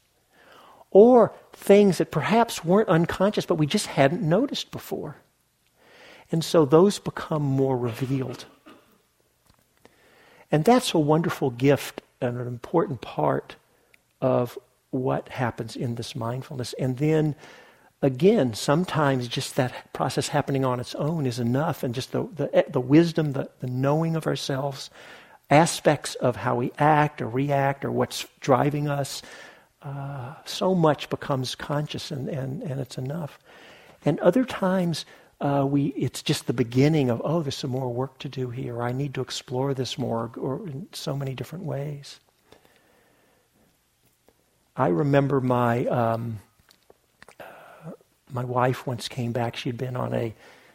or things that perhaps weren't unconscious but we just hadn't noticed before. And so those become more revealed. And that's a wonderful gift and an important part of what happens in this mindfulness. And then again, sometimes just that process happening on its own is enough, and just the, the, the wisdom, the, the knowing of ourselves, aspects of how we act or react or what's driving us, uh, so much becomes conscious and, and, and it's enough. And other times, uh, we, it's just the beginning of, oh, there's some more work to do here. I need to explore this more, or in so many different ways. I remember my, um, uh, my wife once came back. She'd been on a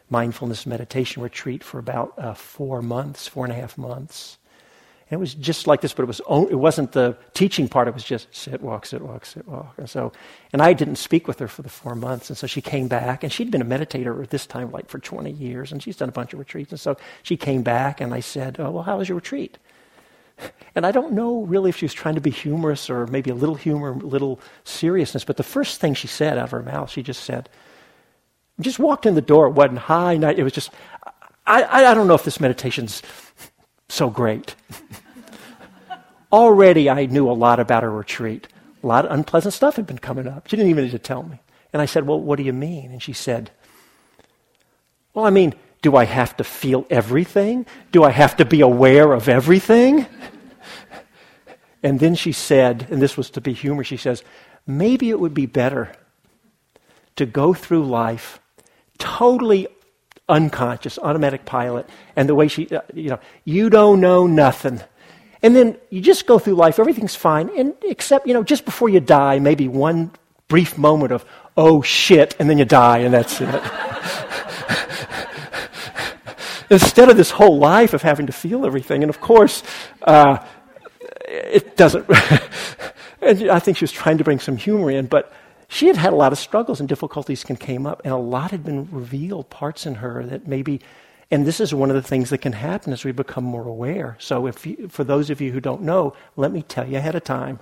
mindfulness meditation retreat for about uh, four months, four and a half months. It was just like this, but it was it wasn't the teaching part. It was just sit, walk, sit, walk, sit, walk. And so, and I didn't speak with her for the four months. And so she came back, and she'd been a meditator at this time like for 20 years, and she's done a bunch of retreats. And so she came back, and I said, oh, "Well, how was your retreat?" And I don't know really if she was trying to be humorous or maybe a little humor, a little seriousness. But the first thing she said out of her mouth, she just said, "Just walked in the door. It wasn't high night. It was just." I, I don't know if this meditation's so great. Already I knew a lot about her retreat. A lot of unpleasant stuff had been coming up. She didn't even need to tell me. And I said, Well, what do you mean? And she said, Well, I mean, do I have to feel everything? Do I have to be aware of everything? And then she said, and this was to be humor, she says, maybe it would be better to go through life totally unconscious, automatic pilot, and the way she, uh, you know, you don't know nothing. And then you just go through life, everything's fine, and except, you know, just before you die, maybe one brief moment of, oh shit, and then you die, and that's it. Instead of this whole life of having to feel everything, and of course, uh, it doesn't. and I think she was trying to bring some humor in, but she had had a lot of struggles and difficulties can came up, and a lot had been revealed, parts in her that maybe, and this is one of the things that can happen as we become more aware. So, if you, for those of you who don't know, let me tell you ahead of time.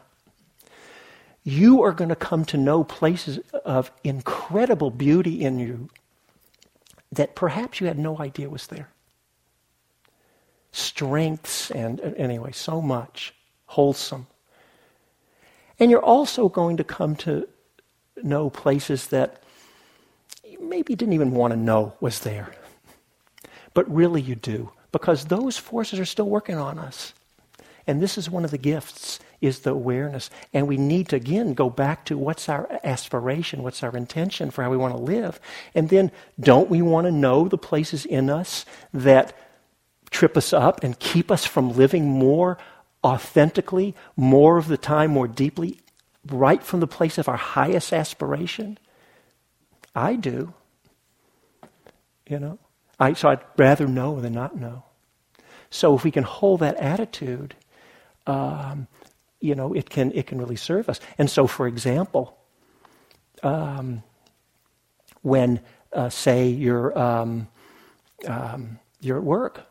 You are going to come to know places of incredible beauty in you that perhaps you had no idea was there. Strengths and, anyway, so much wholesome. And you're also going to come to know places that you maybe didn't even want to know was there. But really you do, because those forces are still working on us. And this is one of the gifts is the awareness. And we need to again go back to what's our aspiration, what's our intention for how we want to live. And then don't we want to know the places in us that trip us up and keep us from living more authentically, more of the time, more deeply right from the place of our highest aspiration? I do. You know? I, so I'd rather know than not know. So if we can hold that attitude, um, you know, it can, it can really serve us. And so, for example, um, when uh, say you're, um, um, you're at work.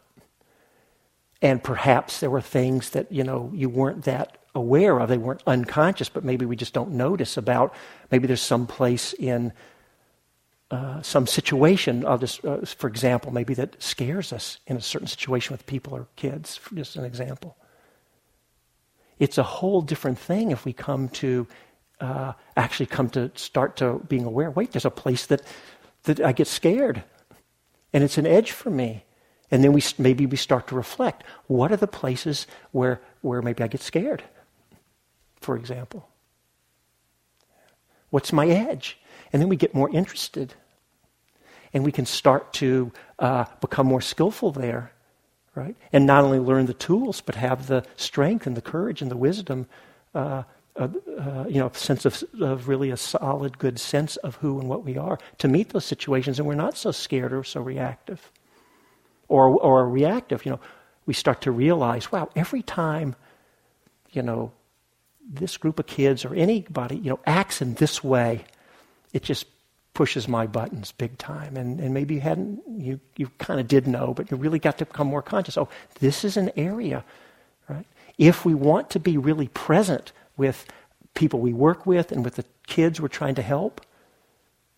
And perhaps there were things that, you know, you weren't that aware of. They weren't unconscious, but maybe we just don't notice about. Maybe there's some place in uh, some situation, uh, for example, maybe that scares us in a certain situation with people or kids, just an example. It's a whole different thing if we come to uh, actually come to start to being aware. Wait, there's a place that that I get scared, and it's an edge for me. And then we maybe we start to reflect. What are the places where where maybe I get scared? For example, what's my edge? And then we get more interested. And we can start to uh, become more skillful there, right? And not only learn the tools, but have the strength and the courage and the wisdom, uh, uh, you know, sense of, of really a solid, good sense of who and what we are to meet those situations. And we're not so scared or so reactive. Or, or reactive, you know, we start to realize, wow, every time, you know, this group of kids or anybody, you know, acts in this way, it just pushes my buttons big time. And, and maybe you hadn't, you, you kind of did know, but you really got to become more conscious. Oh, this is an area, right? If we want to be really present with people we work with and with the kids we're trying to help,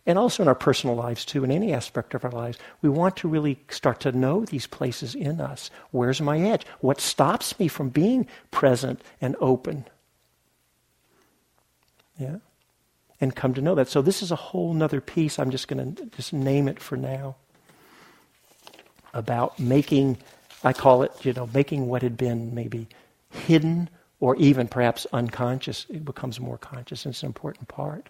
and also in our personal lives too, in any aspect of our lives, we want to really start to know these places in us. Where's my edge? What stops me from being present and open? Yeah and come to know that. So this is a whole nother piece. I'm just going to just name it for now. About making, I call it, you know, making what had been maybe hidden or even perhaps unconscious, it becomes more conscious, and it's an important part.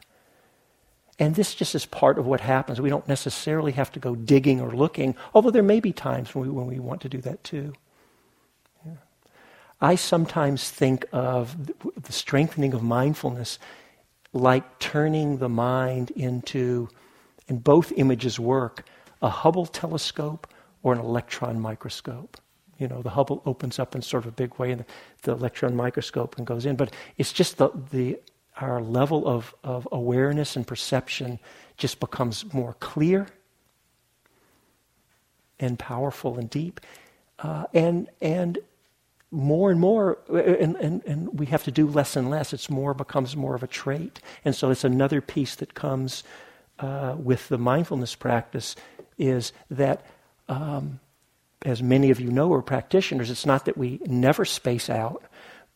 And this just is part of what happens. We don't necessarily have to go digging or looking, although there may be times when we, when we want to do that too. Yeah. I sometimes think of the strengthening of mindfulness like turning the mind into, and both images work, a Hubble telescope or an electron microscope. You know, the Hubble opens up in sort of a big way, and the, electron microscope and goes in. But it's just the, the our level of, of awareness and perception just becomes more clear and powerful and deep. Uh, and and more and more, and, and, and we have to do less and less. It's more becomes more of a trait. And so it's another piece that comes uh, with the mindfulness practice is that, um, as many of you know, are practitioners, it's not that we never space out,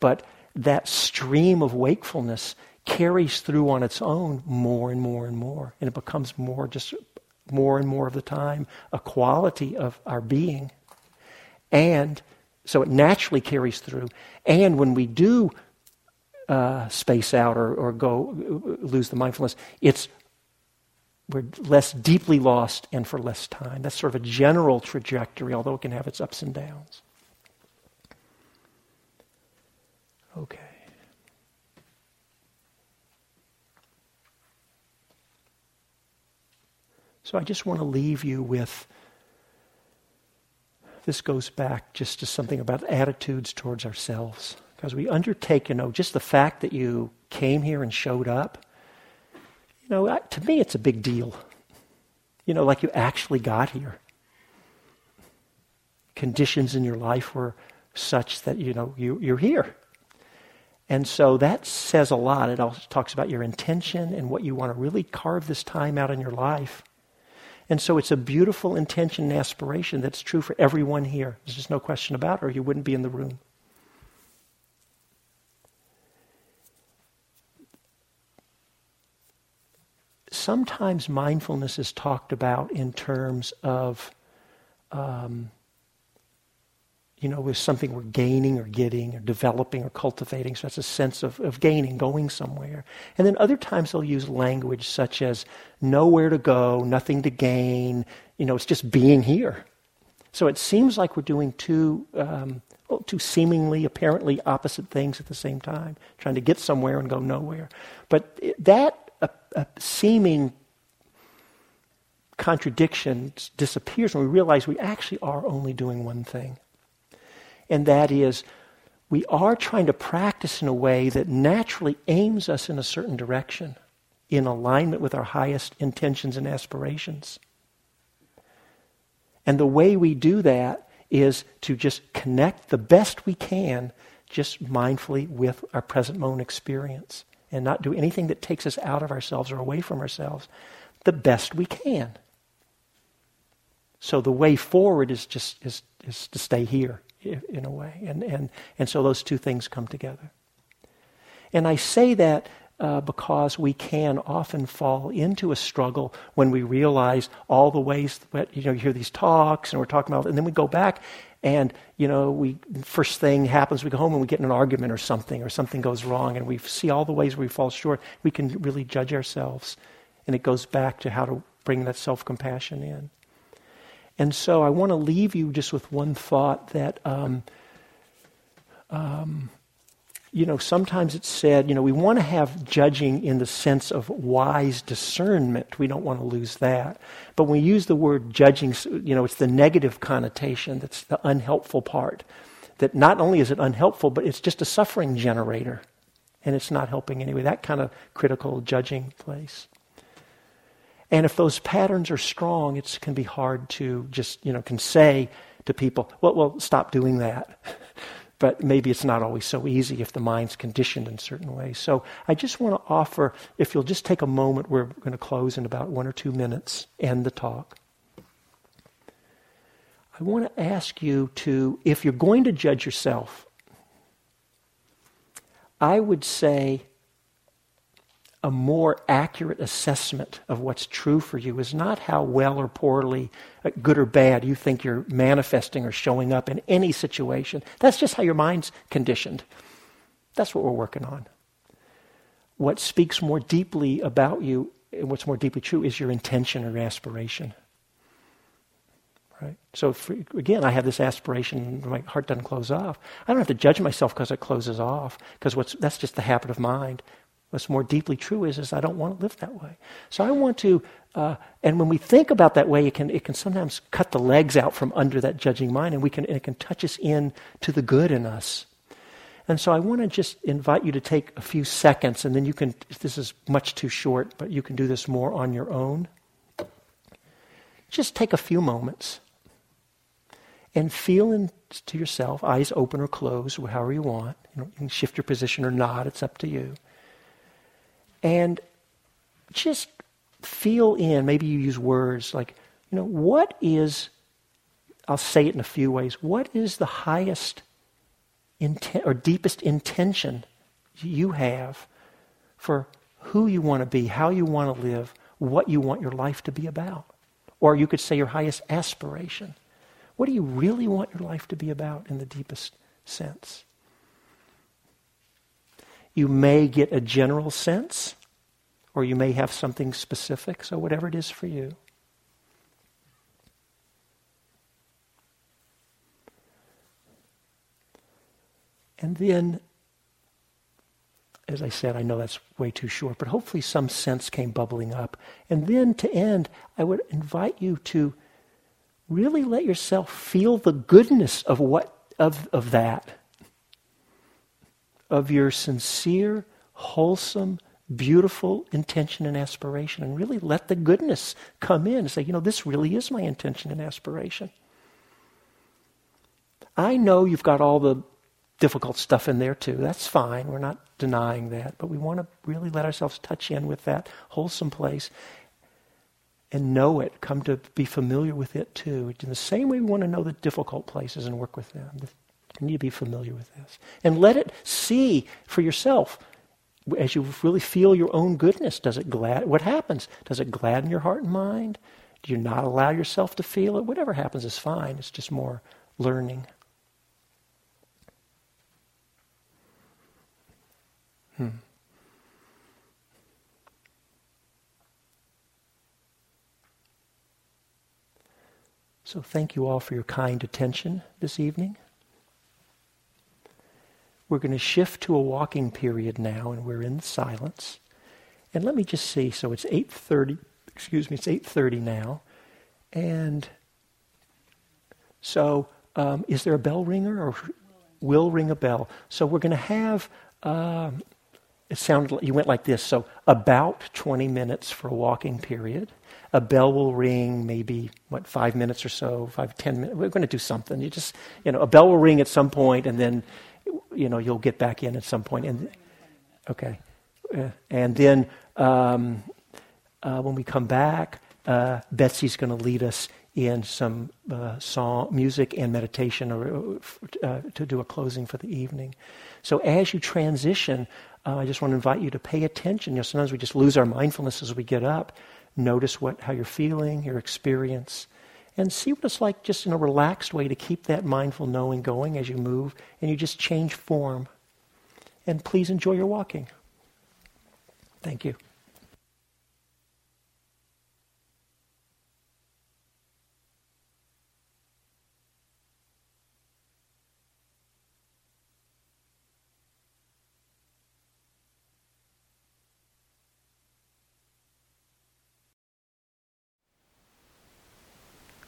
but that stream of wakefulness carries through on its own more and more and more. And it becomes more, just more and more of the time, a quality of our being. And so it naturally carries through. And when we do uh, space out or, or go lose the mindfulness, it's we're less deeply lost and for less time. That's sort of a general trajectory, although it can have its ups and downs. Okay. So I just want to leave you with this goes back just to something about attitudes towards ourselves. Because we undertake, you know, just the fact that you came here and showed up, you know, to me it's a big deal. You know, like you actually got here. Conditions in your life were such that, you know, you, you're here. And so that says a lot. It also talks about your intention and what you want to really carve this time out in your life. And so it's a beautiful intention and aspiration that's true for everyone here. There's just no question about it, or you wouldn't be in the room. Sometimes mindfulness is talked about in terms of um, you know, is something we're gaining or getting or developing or cultivating. So that's a sense of, of gaining, going somewhere. And then other times they'll use language such as nowhere to go, nothing to gain. You know, it's just being here. So it seems like we're doing two, um, two seemingly, apparently opposite things at the same time, trying to get somewhere and go nowhere. But that uh, uh, seeming contradiction disappears when we realize we actually are only doing one thing and that is we are trying to practice in a way that naturally aims us in a certain direction. in alignment with our highest intentions and aspirations. And the way we do that is to just connect the best we can, just mindfully with our present moment experience and not do anything that takes us out of ourselves or away from ourselves the best we can. So the way forward is just is, is to stay here in a way. And, and, and so those two things come together. And I say that uh, because we can often fall into a struggle when we realize all the ways that, you know, you hear these talks and we're talking about, and then we go back and, you know, we, first thing happens, we go home and we get in an argument or something, or something goes wrong, and we see all the ways we fall short. We can really judge ourselves. And it goes back to how to bring that self compassion in. And so I want to leave you just with one thought that, um, um, you know, sometimes it's said, you know, we want to have judging in the sense of wise discernment. We don't want to lose that. But when we use the word judging, you know, it's the negative connotation that's the unhelpful part. That not only is it unhelpful, but it's just a suffering generator. And it's not helping anyway. That kind of critical judging place. And if those patterns are strong, it can be hard to just, you know, can say to people, well, well, stop doing that. but maybe it's not always so easy if the mind's conditioned in certain ways. So I just want to offer, if you'll just take a moment, we're going to close in about one or two minutes, end the talk. I want to ask you to, if you're going to judge yourself, I would say a more accurate assessment of what's true for you is not how well or poorly, uh, good or bad, you think you're manifesting or showing up in any situation. That's just how your mind's conditioned. That's what we're working on. What speaks more deeply about you and what's more deeply true is your intention or aspiration. Right? So, again, I have this aspiration, my heart doesn't close off. I don't have to judge myself because it closes off, because that's just the habit of mind. What's more deeply true is, is I don't want to live that way. So I want to, uh, and when we think about that way, it can, it can sometimes cut the legs out from under that judging mind, and we can, and it can touch us in to the good in us. And so I want to just invite you to take a few seconds, and then you can, this is much too short, but you can do this more on your own. Just take a few moments and feel into yourself, eyes open or closed, however you want. You, know, you can shift your position or not, it's up to you and just feel in, maybe you use words like, you know, what is, I'll say it in a few ways, what is the highest intent or deepest intention you have for who you want to be, how you want to live, what you want your life to be about? Or you could say your highest aspiration. What do you really want your life to be about in the deepest sense? You may get a general sense, or you may have something specific, so whatever it is for you. And then, as I said, I know that's way too short, but hopefully some sense came bubbling up. And then to end, I would invite you to really let yourself feel the goodness of what of, of that of your sincere, wholesome, beautiful intention and aspiration, and really let the goodness come in and say, you know, this really is my intention and aspiration. I know you've got all the difficult stuff in there too. That's fine. We're not denying that. But we want to really let ourselves touch in with that wholesome place and know it, come to be familiar with it too. In the same way we want to know the difficult places and work with them. You need to be familiar with this. And let it see for yourself. As you really feel your own goodness, does it glad what happens? Does it gladden your heart and mind? Do you not allow yourself to feel it? Whatever happens is fine. It's just more learning. Hmm. So, thank you all for your kind attention this evening. We're going to shift to a walking period now, and we're in silence. And let me just see. So it's 8:30. Excuse me. It's 8:30 now, and so um, is there a bell ringer or will ring a bell? So we're going to have um, it sounded like you went like this. So about 20 minutes for a walking period. A bell will ring maybe, what, five minutes or so, five, ten minutes. We're going to do something. You just, you know, a bell will ring at some point and then, you know, you'll get back in at some point. And, okay. Uh, and then um, uh, when we come back, uh, Betsy's going to lead us in some uh, song, music and meditation or, uh, to do a closing for the evening. So as you transition, uh, I just want to invite you to pay attention. You know, sometimes we just lose our mindfulness as we get up. Notice what, how you're feeling, your experience, and see what it's like just in a relaxed way to keep that mindful knowing going as you move, and you just change form. And please enjoy your walking. Thank you.